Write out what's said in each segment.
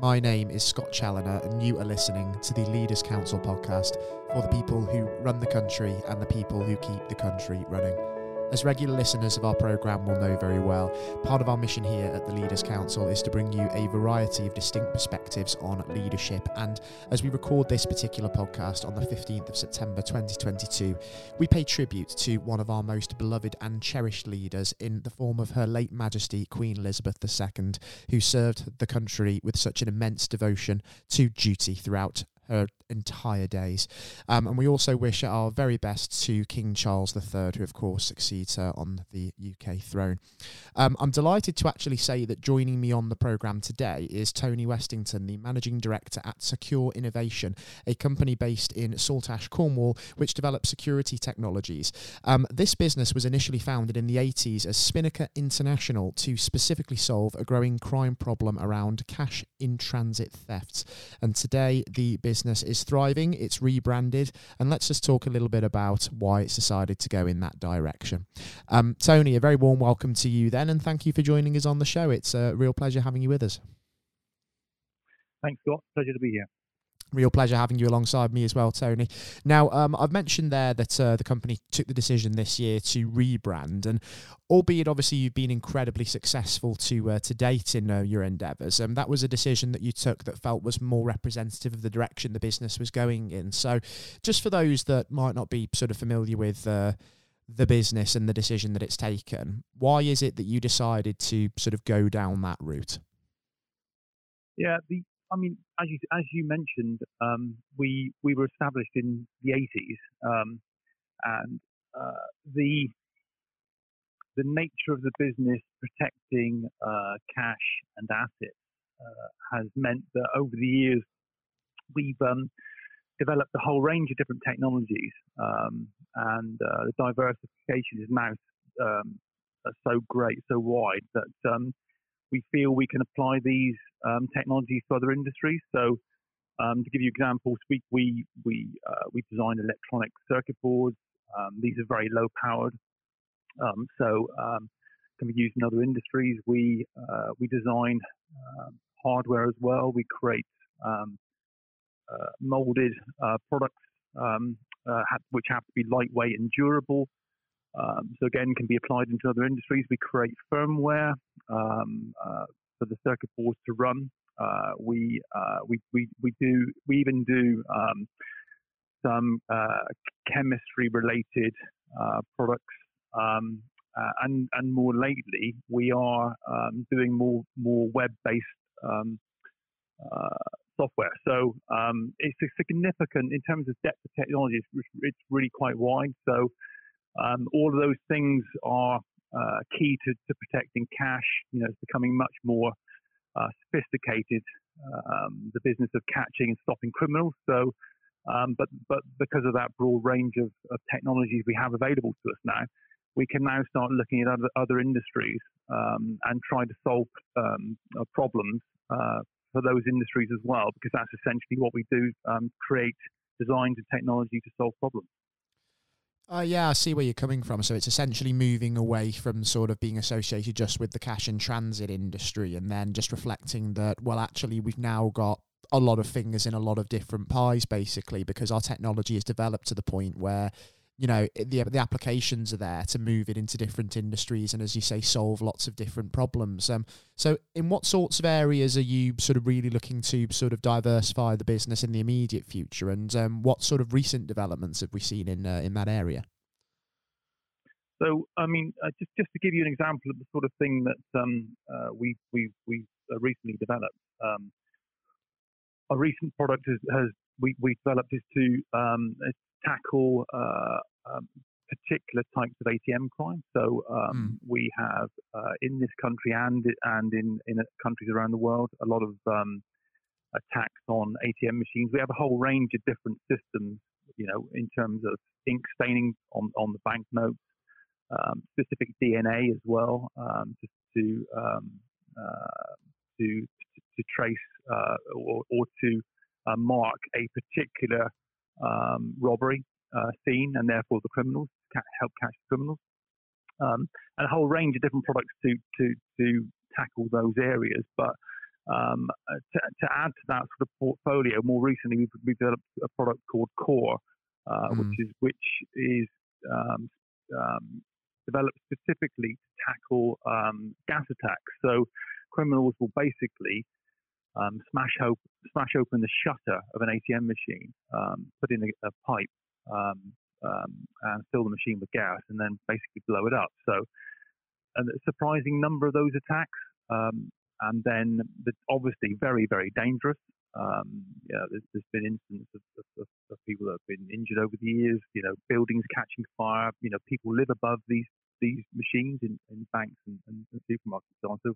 My name is Scott Challoner, and you are listening to the Leaders Council podcast for the people who run the country and the people who keep the country running. As regular listeners of our programme will know very well, part of our mission here at the Leaders Council is to bring you a variety of distinct perspectives on leadership. And as we record this particular podcast on the 15th of September 2022, we pay tribute to one of our most beloved and cherished leaders in the form of Her late Majesty Queen Elizabeth II, who served the country with such an immense devotion to duty throughout her entire days. Um, and we also wish our very best to King Charles III, who, of course, succeeds her on the UK throne. Um, I'm delighted to actually say that joining me on the programme today is Tony Westington, the Managing Director at Secure Innovation, a company based in Saltash, Cornwall, which develops security technologies. Um, this business was initially founded in the 80s as Spinnaker International to specifically solve a growing crime problem around cash in transit thefts. And today, the business is thriving, it's rebranded, and let's just talk a little bit about why it's decided to go in that direction. Um, Tony, a very warm welcome to you then, and thank you for joining us on the show. It's a real pleasure having you with us. Thanks, Scott. Pleasure to be here real pleasure having you alongside me as well, Tony. Now, um, I've mentioned there that uh, the company took the decision this year to rebrand, and albeit obviously you've been incredibly successful to uh, to date in uh, your endeavours, um, that was a decision that you took that felt was more representative of the direction the business was going in. So, just for those that might not be sort of familiar with uh, the business and the decision that it's taken, why is it that you decided to sort of go down that route? Yeah, the I mean, as you as you mentioned, um, we we were established in the 80s, um, and uh, the the nature of the business protecting uh, cash and assets uh, has meant that over the years we've um, developed a whole range of different technologies, um, and uh, the diversification is now um, so great, so wide that um, we feel we can apply these um, technologies to other industries. So, um, to give you examples, we we we, uh, we design electronic circuit boards. Um, these are very low powered, um, so um, can be used in other industries. We uh, we design um, hardware as well. We create uh, molded uh, products uh, which have to be lightweight and durable. Um, so again, can be applied into other industries. We create firmware um, uh, for the circuit boards to run. Uh, we, uh, we we we do we even do um, some uh, chemistry related uh, products. Um, uh, and and more lately, we are um, doing more more web based um, software. So it's a significant in terms of depth of technology. It's, it's really quite wide. So um, all of those things are uh, key to, to, protecting cash. You know, it's becoming much more uh, sophisticated. Um, the business of catching and stopping criminals. So, um, but but because of that broad range of, of, technologies we have available to us now, we can now start looking at other other industries um, and try to solve um, uh, problems uh, for those industries as well. Because that's essentially what we do: um, create designs and technology to solve problems. Uh, yeah, I see where you're coming from. So it's essentially moving away from sort of being associated just with the cash and transit industry and then just reflecting that, well, actually, we've now got a lot of fingers in a lot of different pies, basically, because our technology has developed to the point where you know the the applications are there to move it into different industries and as you say solve lots of different problems. Um so in what sorts of areas are you sort of really looking to sort of diversify the business in the immediate future? And um, what sort of recent developments have we seen in uh, in that area? So i mean uh, just just to give you an example of the sort of thing that um, uh, we we we uh, recently developed um, a recent product has, has we, we developed is to um, tackle uh, um, particular types of ATM crime. So um, mm. we have uh, in this country and and in in countries around the world a lot of um, attacks on ATM machines. We have a whole range of different systems, you know, in terms of ink staining on on the banknotes, um, specific DNA as well, um, just to um, uh, to to trace uh, or, or to uh, mark a particular um, robbery uh, scene and therefore the criminals, help catch the criminals. Um, and a whole range of different products to, to, to tackle those areas. But Um, uh, to, to, add to that sort of portfolio, more recently we've, we've developed a product called Core, uh, mm. which is which is um, um, developed specifically to tackle um, gas attacks. So criminals will basically um, smash, op- smash open the shutter of an ATM machine, um, put in a, a pipe, um, um, and fill the machine with gas, and then basically blow it up. So, a surprising number of those attacks, um, and then the, obviously very, very dangerous. Um, there's, there's been instances of, of, of, people that have been injured over the years. You know, buildings catching fire. You know, people live above these these machines in, in banks and, and, and supermarkets and so on. So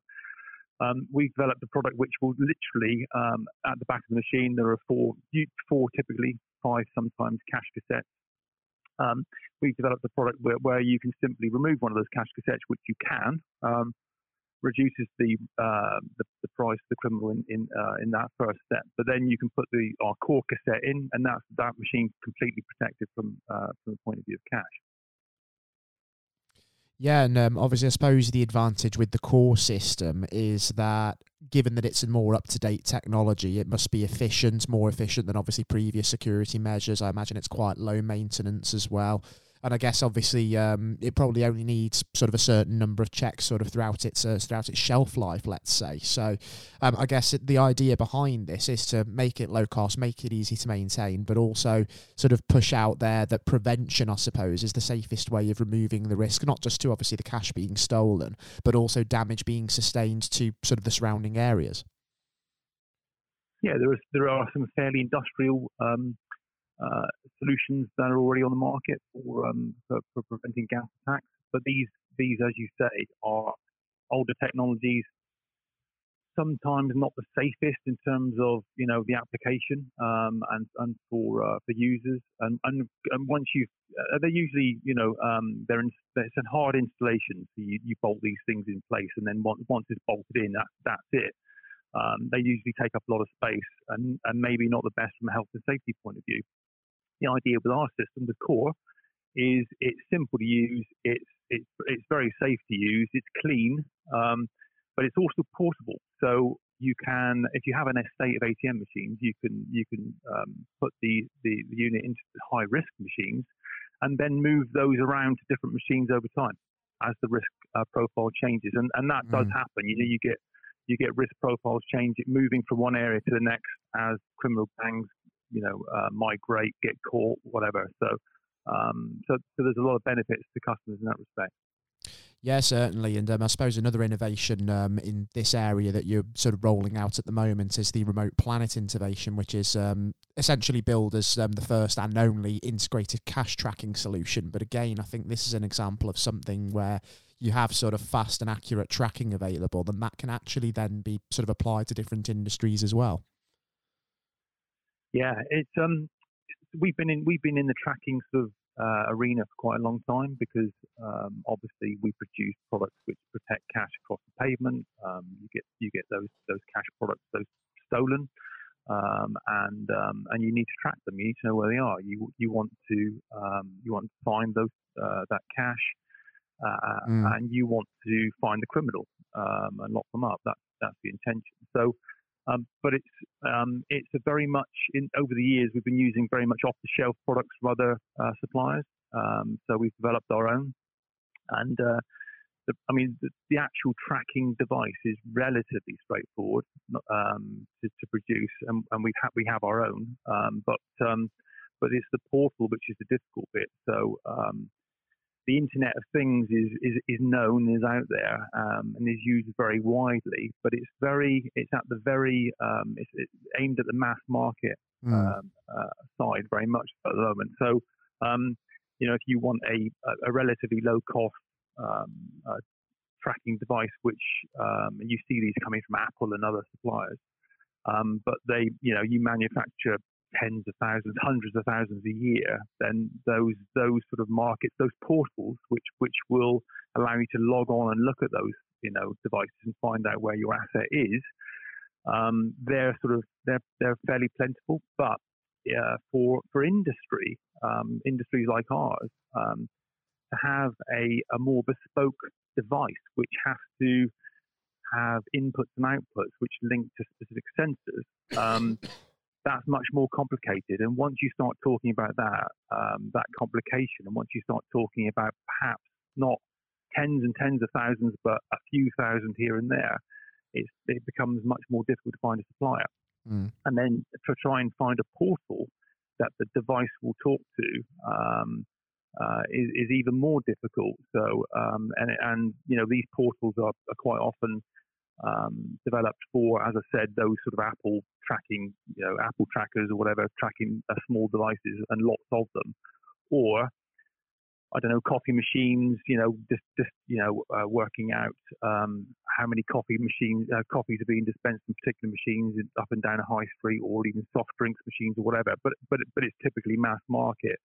um, we've developed a product which will literally, um, at the back of the machine, there are four, four typically, five sometimes cash cassettes. Um, we've developed a product where, where, you can simply remove one of those cash cassettes, which you can, um, reduces the, uh, the, the price of the criminal in in, uh, in that first step. But then you can put the our core cassette in, and that's that machine completely protected from uh, from the point of view of cash. Yeah, and um, obviously, I suppose the advantage with the core system is that given that it's a more up to date technology, it must be efficient, more efficient than obviously previous security measures. I imagine it's quite low maintenance as well and I guess obviously um, it probably only needs sort of a certain number of checks sort of throughout its uh, throughout its shelf life, let's say. So um, I guess the idea behind this is to make it low cost, make it easy to maintain, but also sort of push out there that prevention, I suppose, is the safest way of removing the risk, not just to obviously the cash being stolen, but also damage being sustained to sort of the surrounding areas. Yeah, there is there are some fairly industrial um, uh, solutions that are already on the market for, um, for, for, preventing gas attacks. But these, these, as you say, are older technologies. Sometimes not the safest in terms of you know the application um, and and for uh, for users and, and, and once you uh, they're usually you know um, they're in, it's a hard installation so you, you bolt these things in place and then once, once it's bolted in that that's it um, they usually take up a lot of space and, and maybe not the best from a health and safety point of view the idea with our system, the core, is it's simple to use, it's it's it's very safe to use, it's clean, um, but it's also portable. So you can, if you have an estate of ATM machines, you can you can um, put the, the, the unit into high risk machines, and then move those around to different machines over time as the risk uh, profile changes, and and that mm. does happen. You know, you get you get risk profiles change, moving from one area to the next as criminal gangs you know, uh, migrate, get caught, whatever. So, um, so, so there's a lot of benefits to customers in that respect. Yeah, certainly. And um, I suppose another innovation um, in this area that you're sort of rolling out at the moment is the remote planet innovation, which is um, essentially billed as um, the first and only integrated cash tracking solution. But again, I think this is an example of something where you have sort of fast and accurate tracking available, then that can actually then be sort of applied to different industries as well. Yeah, it's um, we've been in we've been in the tracking sort of uh, arena for quite a long time because um, obviously we produce products which protect cash across the pavement. Um, you get you get those those cash products those stolen, um, and um, and you need to track them. You need to know where they are. You you want to um, you want to find those uh, that cash, uh, mm. and you want to find the criminal um, and lock them up. That's that's the intention. So um, but it's um, it's very much in over the years we've been using very much off the shelf products from other uh, suppliers. Um, so we've developed our own, and uh, the, I mean the, the, actual tracking device is relatively straightforward um, to, to, produce, and, and we have we have our own. Um, but um, but it's the portal which is the difficult bit. So the Internet of Things is is, is known, is out there, um, and is used very widely. But it's very, it's at the very, um, it's, it's, aimed at the mass market mm. um, uh, side very much at the moment. So, um, you know, if you want a a relatively low cost um, uh, tracking device, which um, and you see these coming from Apple and other suppliers, but they, you know, you manufacture tens of thousands, hundreds of thousands a year, then those those sort of markets, those portals, which which will allow you to log on and look at those you know devices and find out where your asset is, um, they're sort of they're they're fairly plentiful. But uh, for for industry, um, industries like ours, um, to have a, a more bespoke device which has to have inputs and outputs which link to specific sensors, um, that's much more complicated. And once you start talking about that, um, that complication, and once you start talking about perhaps not tens and tens of thousands, but a few thousand here and there, it becomes much more difficult to find a supplier. Mm. And then to try and find a portal that the device will talk to um, uh, is, is, even more difficult. So, um, and, and, you know, these portals are, are quite often um, developed for, as I said, those sort of Apple tracking, you know, Apple trackers or whatever, tracking uh, small devices and lots of them. Or I don't know, coffee machines, you know, just, just you know, uh, working out um, how many coffee machines, uh, coffees are being dispensed in particular machines up and down a high street, or even soft drinks machines or whatever. But but but it's typically mass market.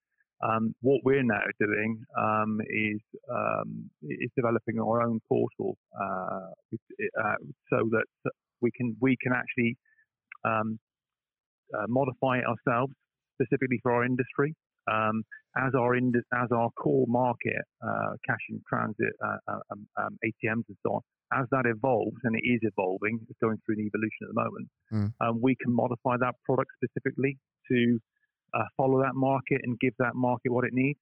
Um, what we're now doing um, is um, is developing our own portal uh, uh so that we can we can actually um, uh, modify it ourselves specifically for our industry um, as our ind- as our core market, uh, cash in transit, uh, uh um, um, ATMs and so on, as that evolves, and it is evolving, it's going through an evolution at the moment, mm. um, we can modify that product specifically to uh, follow that market and give that market what it needs,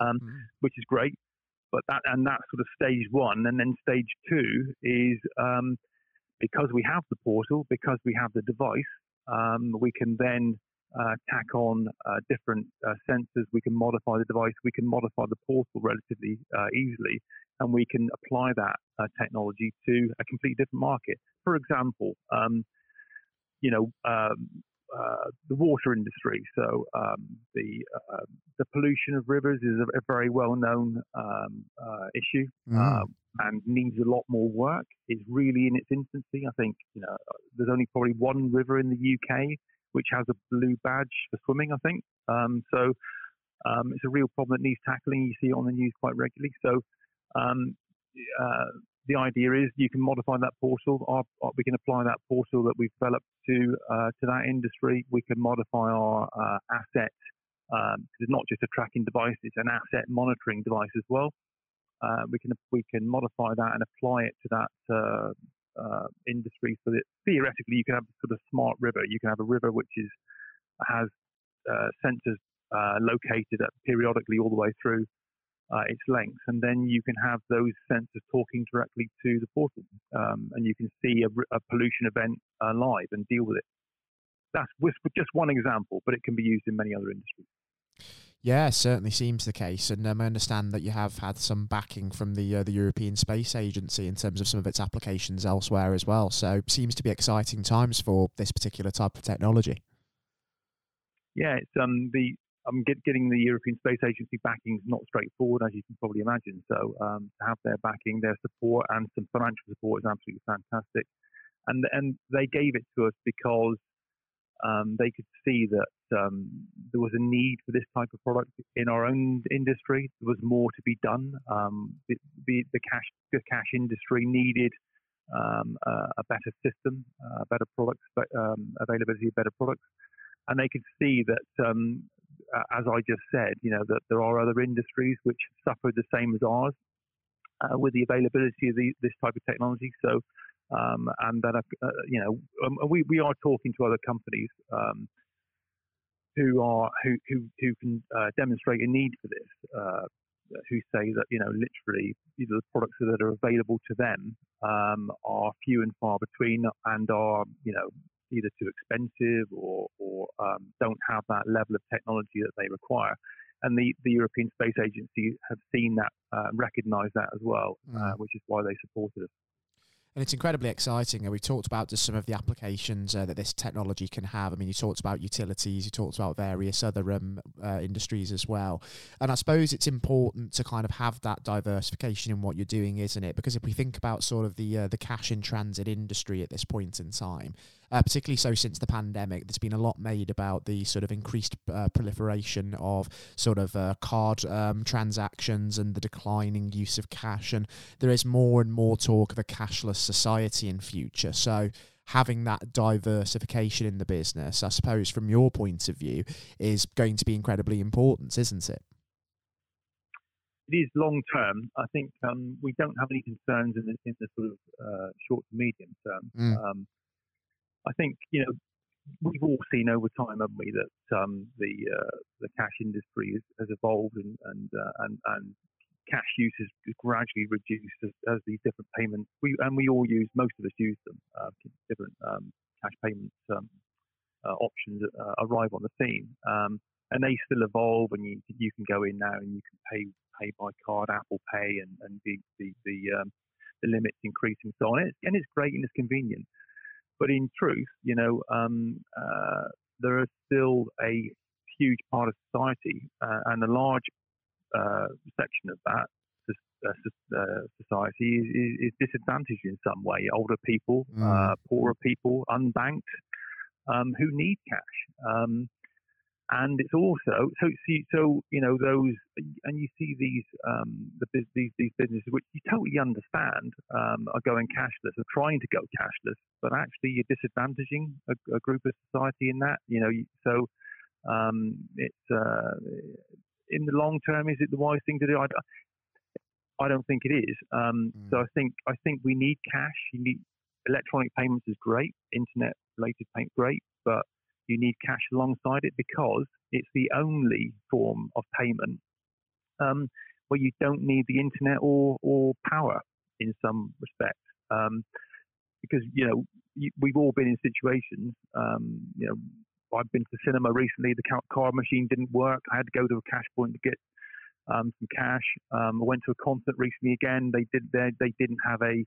um, mm. which is great. But that and that's sort of stage one, and then stage two is um, because we have the portal, because we have the device, um, we can then uh, tack on uh, different uh, sensors. We can modify the device. We can modify the portal relatively uh, easily, and we can apply that uh, technology to a completely different market. For example, um, you know. Um, uh, the water industry. So um, the the pollution of rivers is a, a very well known um, issue mm. and needs a lot more work. It's really in its infancy. I think you know there's only probably one river in the UK which has a blue badge for swimming, I think. Um, so um, it's a real problem that needs tackling. You see it on the news quite regularly. So um, uh, the idea is you can modify that portal. Our, our, we can apply that portal that we've developed to uh, to that industry. We can modify our uh, asset. Um, it's not just a tracking device; it's an asset monitoring device as well. Uh, we can we can modify that and apply it to that uh, uh, industry so that theoretically you can have sort of smart river. You can have a river which is has uh, sensors located at periodically all the way through uh, its length, and then you can have those sensors talking directly to the portal, um, and you can see a, a pollution event uh, live and deal with it. That's just one example, but it can be used in many other industries. Yeah, certainly seems the case, and um, I understand that you have had some backing from the uh, the European Space Agency in terms of some of its applications elsewhere as well. So seems to be exciting times for this particular type of technology. Yeah, it's um the I'm get, getting the European Space Agency backing is not straightforward, as you can probably imagine. So um, to have their backing, their support, and some financial support is absolutely fantastic. And and they gave it to us because um, they could see that um, there was a need for this type of product in our own industry. There was more to be done. Um, the, the, the, cash the cash industry needed um, a, better system, uh, better products, um, availability of better products, and they could see that. Um, as I just said, you know that there are other industries which suffered the same as ours uh, with the availability of the, this type of technology. So um, and that uh, you know um, we we are talking to other companies um, who are who who, who can uh, demonstrate a need for this. Uh, who say that you know literally the products that are available to them um, are few and far between and are you know either too expensive or, or um, don't have that level of technology that they require. And the, the European Space Agency have seen that, uh, recognized that as well, mm. uh, which is why they supported us and it's incredibly exciting. And we talked about just some of the applications uh, that this technology can have. I mean, you talked about utilities, you talked about various other um, uh, industries as well. And I suppose it's important to kind of have that diversification in what you're doing, isn't it? Because if we think about sort of the uh, the cash in transit industry at this point in time, uh, particularly so since the pandemic. There's been a lot made about the sort of increased uh, proliferation of sort of uh, card um, transactions and the declining use of cash. And there is more and more talk of a cashless society in future. So having that diversification in the business, I suppose, from your point of view, is going to be incredibly important, isn't it? it is long term. I think um, we don't have any concerns in the, in the sort of uh, short to medium term. Mm. Um, I think you know we've all seen over time, haven't we, that um, the uh, the cash industry has, has evolved and and, uh, and, and cash use is gradually reduced as, as, these different payments. We and we all use most of us use them. Uh, different um, cash payment um, uh, options uh, arrive on the scene, um, and they still evolve. And you you can go in now and you can pay pay by card, Apple Pay, and and the the the, um, the limits increase and so on. And it's, and it's great and it's convenient. But in truth, you know, um, uh, there is still a huge part of society uh, and a large uh, section of that uh, uh, society is, is, is, disadvantaged in some way. Older people, mm. Uh, poorer people, unbanked, um, who need cash. Um, and it's also so see so you know those and you see these um, the these these businesses which you totally understand um, are going cashless or trying to go cashless, but actually you're disadvantaging a, a group of society in that you know so um, it's uh, in the long term is it the wise thing to do? I, I don't think it is. Um, mm. So I think I think we need cash. You need electronic payments is great, internet related payment great, but you need cash alongside it because it's the only form of payment um, where you don't need the internet or, or power in some respects. Um, because, you know, we've all been in situations, um, you know, I've been to the cinema recently, the card machine didn't work. I had to go to a cash point to get um, some cash. Um, I went to a concert recently again. They did they, they didn't have a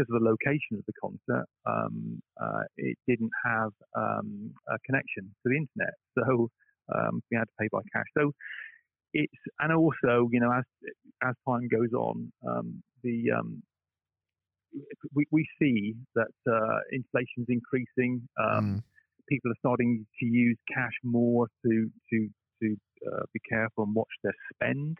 because of the location of the concert, um, uh, it didn't have um, a connection to the internet, so um, we had to pay by cash. So it's and also you know as as time goes on, um, the um, we, we see that uh, inflation's increasing. Mm. People are starting to use cash more to to to uh, be careful and watch their spend.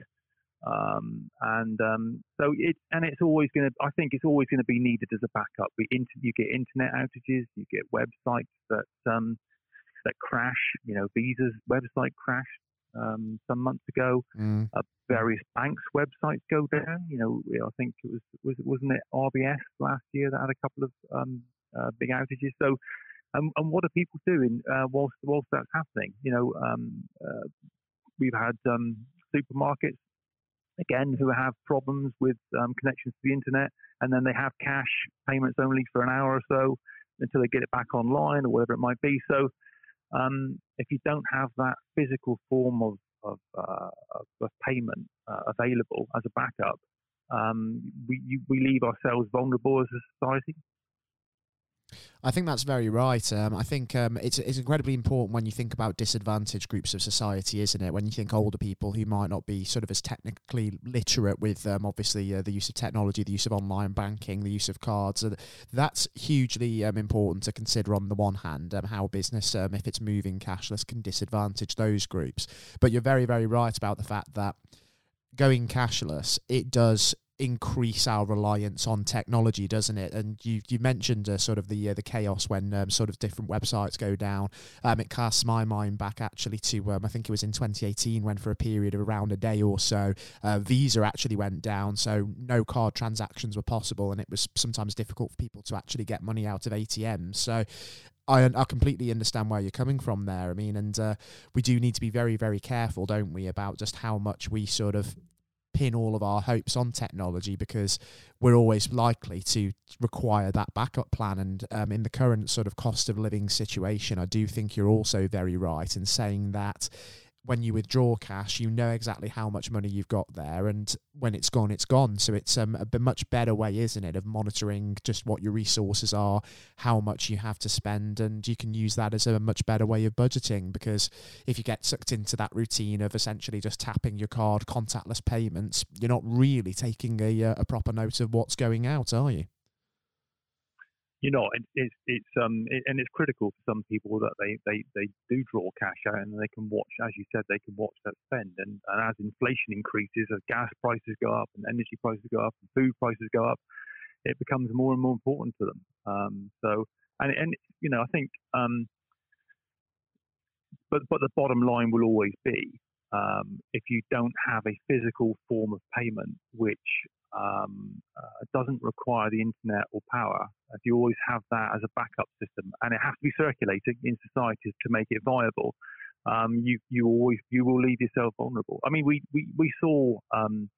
Um, and um, so it and it's always going to. I think it's always going to be needed as a backup. We inter, you get internet outages, you get websites that um, that crash. You know, Visa's website crashed um, some months ago. Mm. Uh, various banks' websites go down. You know, I think it was was wasn't it RBS last year that had a couple of um, uh, big outages. So. and what are people doing uh, whilst whilst that's happening? You know, um, uh, we've had supermarkets again, who have problems with um, connections to the internet, and then they have cash payments only for an hour or so until they get it back online or whatever it might be. So, um, if you don't have that physical form of of, uh, of payment uh, available as a backup, um, we you, we leave ourselves vulnerable as a society. I think that's very right. Um, I think um, it's it's incredibly important when you think about disadvantaged groups of society, isn't it? When you think older people who might not be sort of as technically literate with um, obviously uh, the use of technology, the use of online banking, the use of cards, uh, that's hugely um, important to consider. On the one hand, um, how business, um, if it's moving cashless, can disadvantage those groups. But you're very very right about the fact that going cashless, it does increase our reliance on technology, doesn't it? And you you mentioned uh, sort of the uh, the chaos when um, sort of different websites go down. Um, it casts my mind back actually to um, I think it was in 2018 when for a period of around a day or so, uh, Visa actually went down, so no card transactions were possible, and it was sometimes difficult for people to actually get money out of ATMs. So I, I completely understand where you're coming from there. I mean, and uh, we do need to be very, very careful, don't we, about just how much we sort of pin all of our hopes on technology because we're always likely to require that backup plan. And um, in the current sort of cost of living situation, I do think you're also very right in saying that when you withdraw cash, you know exactly how much money you've got there, and when it's gone, it's gone. So it's um, a much better way, isn't it, of monitoring just what your resources are, how much you have to spend, and you can use that as a much better way of budgeting. Because if you get sucked into that routine of essentially just tapping your card, contactless payments, you're not really taking a, uh, a proper note of what's going out, are you? You know, it, it's it's um it, and it's critical for some people that they, they they do draw cash out and they can watch, as you said, they can watch that spend. And, and as inflation increases, as gas prices go up and energy prices go up and food prices go up, it becomes more and more important to them. Um, so and and you know, I think um, but but the bottom line will always be um, if you don't have a physical form of payment which um, uh, doesn't require the internet or power, if you always have that as a backup system, and it has to be circulating in society to make it viable, um, you you always you will leave yourself vulnerable. I mean, we we we saw um,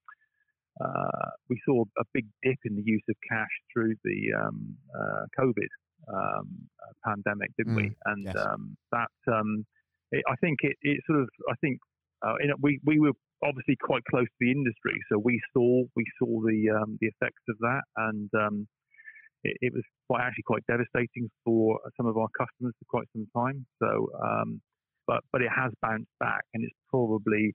uh, we saw a big dip in the use of cash through the um, uh, COVID um, uh, pandemic, didn't mm, we? And yes. Um, that um, it, I think it, it sort of I think uh, you know, we we were obviously quite close to the industry, so we saw we saw the um, the effects of that, and um, it, it, was quite actually quite devastating for some of our customers for quite some time. So, um, but but it has bounced back, and it's probably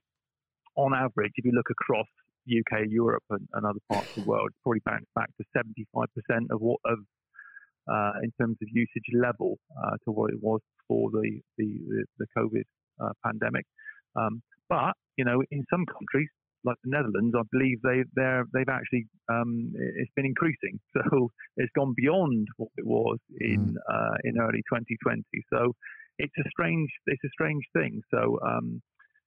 on average, if you look across UK, Europe, and, and other parts of the world, it's probably bounced back to 75% of what of uh, in terms of usage level uh, to what it was before the the, the, the COVID uh, pandemic. Um, but you know, in some countries like the Netherlands, I believe they they're they've actually um, it's been increasing. So it's gone beyond what it was in mm. uh, in early 2020. So it's a strange it's a strange thing. So um,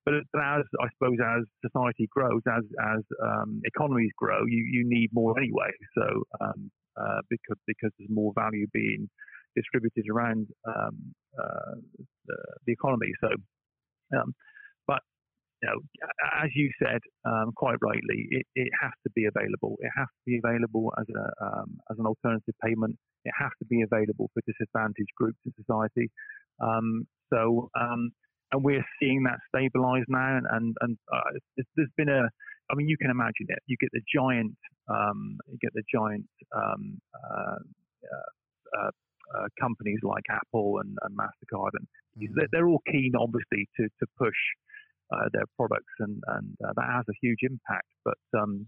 but as I suppose as society grows, as as um, economies grow, you, you need more anyway. So um, uh, because because there's more value being distributed around um, uh, the, the, economy. So um, you know, as you said um, quite rightly, it, it, has to be available. It has to be available as a um, as an alternative payment. It has to be available for disadvantaged groups in society. Um, so, um, and we're seeing that stabilise now. And and, and uh, there's been a, I mean, you can imagine it. You get the giant, um, you get the giant. Um, uh, uh, uh, uh, companies like Apple and, and Mastercard, and mm-hmm. they're, they're all keen, obviously, to to push uh, their products, and, and uh, that has a huge impact. But um,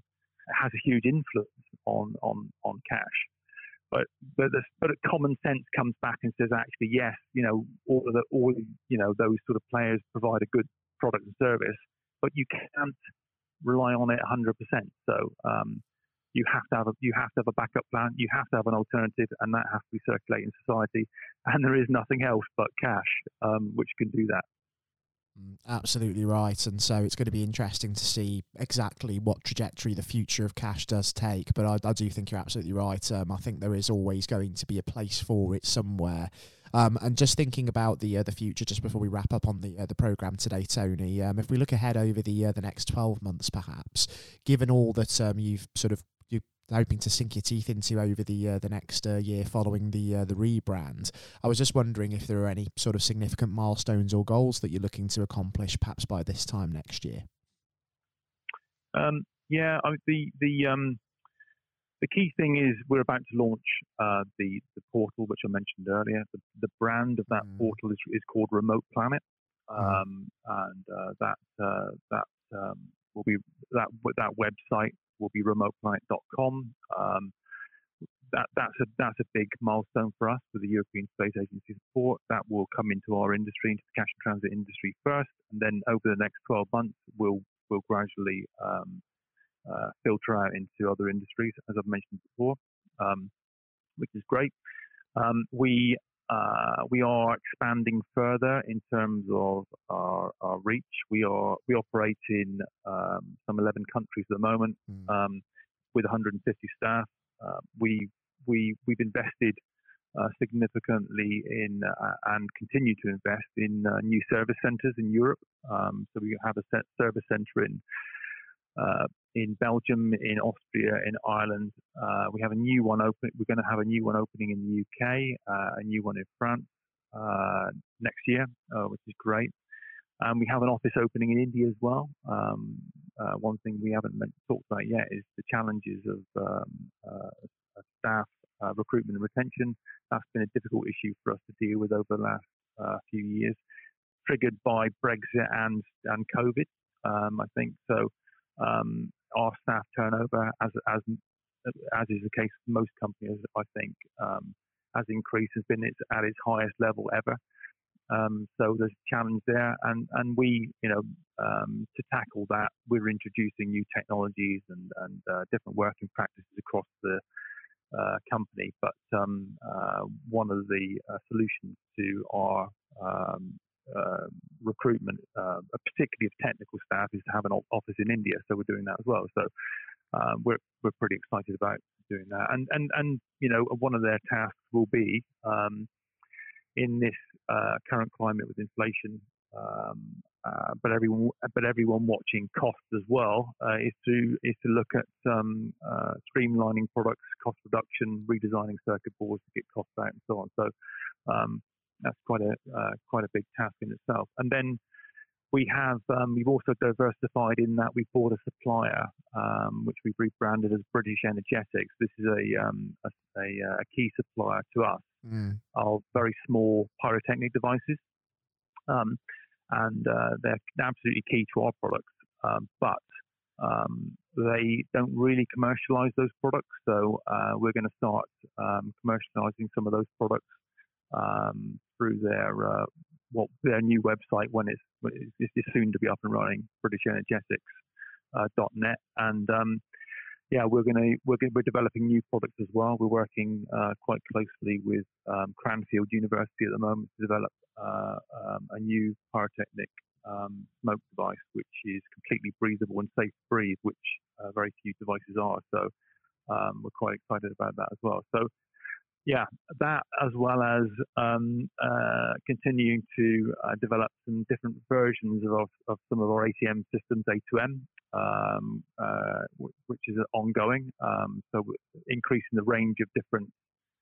has a huge influence on on on cash. But but but common sense comes back and says actually yes, you know all of the all you know those sort of players provide a good product and service, but you can't rely on it 100%. So um, you have to have a you have to have a backup plan. You have to have an alternative, and that has to be circulating in society. And there is nothing else but cash um, which can do that. Mm, absolutely right. And so it's going to be interesting to see exactly what trajectory the future of cash does take. But I, I do think you're absolutely right. Um, I think there is always going to be a place for it somewhere. Um, and just thinking about the uh, the future, just before we wrap up on the uh, the program today, Tony, um, if we look ahead over the uh, the next twelve months, perhaps, given all that um, you've sort of hoping to sink your teeth into over the uh, the next uh, year following the uh, the rebrand. I was just wondering if there are any sort of significant milestones or goals that you're looking to accomplish, perhaps by this time next year. Um, yeah, I the the um, the key thing is we're about to launch uh, the the portal, which I mentioned earlier. The, the brand of that mm. portal is is called Remote Planet, mm. um, mm. and uh, that uh, that um, will be that that website will be remoteplanet.com. Um, that, that's a that's a big milestone for us with the European Space Agency support. That will come into our industry, into the cash and transit industry first, and then over the next 12 months, we'll will gradually um, uh, filter out into other industries, as I've mentioned before, um, which is great. Um, we uh, we are expanding further in terms of our, our reach. We are we operate in um, some 11 countries at the moment mm. um, with 150 staff. Uh, we we we've invested uh, significantly in uh, and continue to invest in uh, new service centres in Europe. Um, so we have a service centre in uh, in Belgium, in Austria, in Ireland. Uh, we have a new one open. We're going to have a new one opening in the UK, uh, a new one in France uh, next year, uh, which is great. And we have an office opening in India as well. Um, uh, one thing we haven't talked about yet is the challenges of um, staff recruitment and retention. That's been a difficult issue for us to deal with over the last few years, triggered by Brexit and and COVID. Um, I think so um, our staff turnover, as as as is the case with most companies, I think, um, has increased, has been its, at its highest level ever. Um, so there's a challenge there, and and we, you know, um, to tackle that, we're introducing new technologies and and uh, different working practices across the uh, company. But um, uh, one of the uh, solutions to our um, uh, recruitment, uh, particularly of technical staff, is to have an office in India. So we're doing that as well. So uh, we're we're pretty excited about doing that. And and and you know, one of their tasks will be um, in this uh, current climate with inflation. Um, uh, but everyone, but everyone watching costs as well uh, is to is to look at um, uh, streamlining products, cost reduction, redesigning circuit boards to get costs out, and so on. So um, that's quite a uh, quite a big task in itself. And then we have um, we've also diversified in that we bought a supplier um, which we've rebranded as British Energetics. This is a um, a, a, a, key supplier to us mm. of very small pyrotechnic devices, um, and uh, they're absolutely key to our products. Um, but um, they don't really commercialize those products, so uh, we're going to start commercializing some of those products um, through their uh, what their new website when it's, it's soon to be up and running, BritishEnergetics.net, uh, and um, yeah, we're going to we're, we're developing new products as well. We're working uh, quite closely with um, Cranfield University at the moment to develop uh, um, a new pyrotechnic um, smoke device, which is completely breathable and safe to breathe, which uh, very few devices are. So um, we're quite excited about that as well. So yeah, that as well as um, uh, continuing to uh, develop some different versions of, of some of our ATM systems, A2M, um, uh, which is ongoing. Um, so increasing the range of different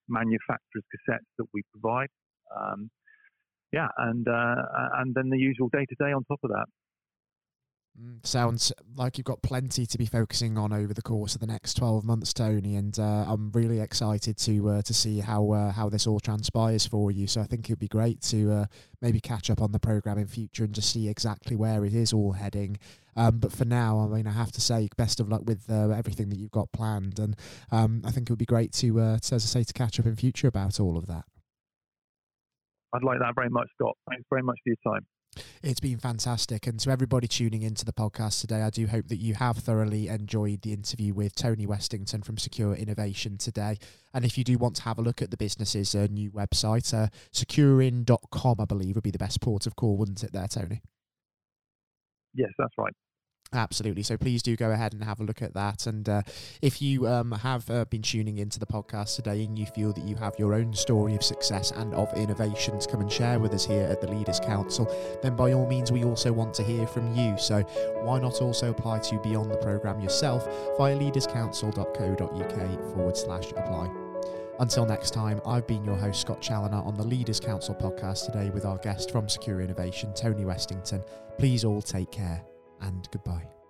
manufacturers' cassettes that we provide. Um, yeah, and uh, and then the usual day to day on top of that. Mm, sounds like you've got plenty to be focusing on over the course of the next 12 months, Tony, and uh, I'm really excited to uh, to see how uh, how this all transpires for you. So I think it'd be great to uh, maybe catch up on the program in future and just see exactly where it is all heading. Um, but for now, I mean, I have to say, best of luck with uh, everything that you've got planned, and um, I think it would be great to, uh, to, as I say, to catch up in future about all of that. I'd like that very much, Scott. Thanks very much for your time. It's been fantastic. And to everybody tuning into the podcast today, I do hope that you have thoroughly enjoyed the interview with Tony Westington from Secure Innovation today. And if you do want to have a look at the business's uh, new website, uh, securein.com, I believe, would be the best port of call, wouldn't it, there, Tony? Yes, that's right. Absolutely. So please do go ahead and have a look at that. And uh, if you um, have uh, been tuning into the podcast today and you feel that you have your own story of success and of innovation to come and share with us here at the Leaders Council, then by all means, we also want to hear from you. So why not also apply to be on the programme yourself via leaderscouncil.co.uk forward slash apply. Until next time, I've been your host, Scott Challoner, on the Leaders Council podcast today with our guest from Secure Innovation, Tony Westington. Please all take care and goodbye.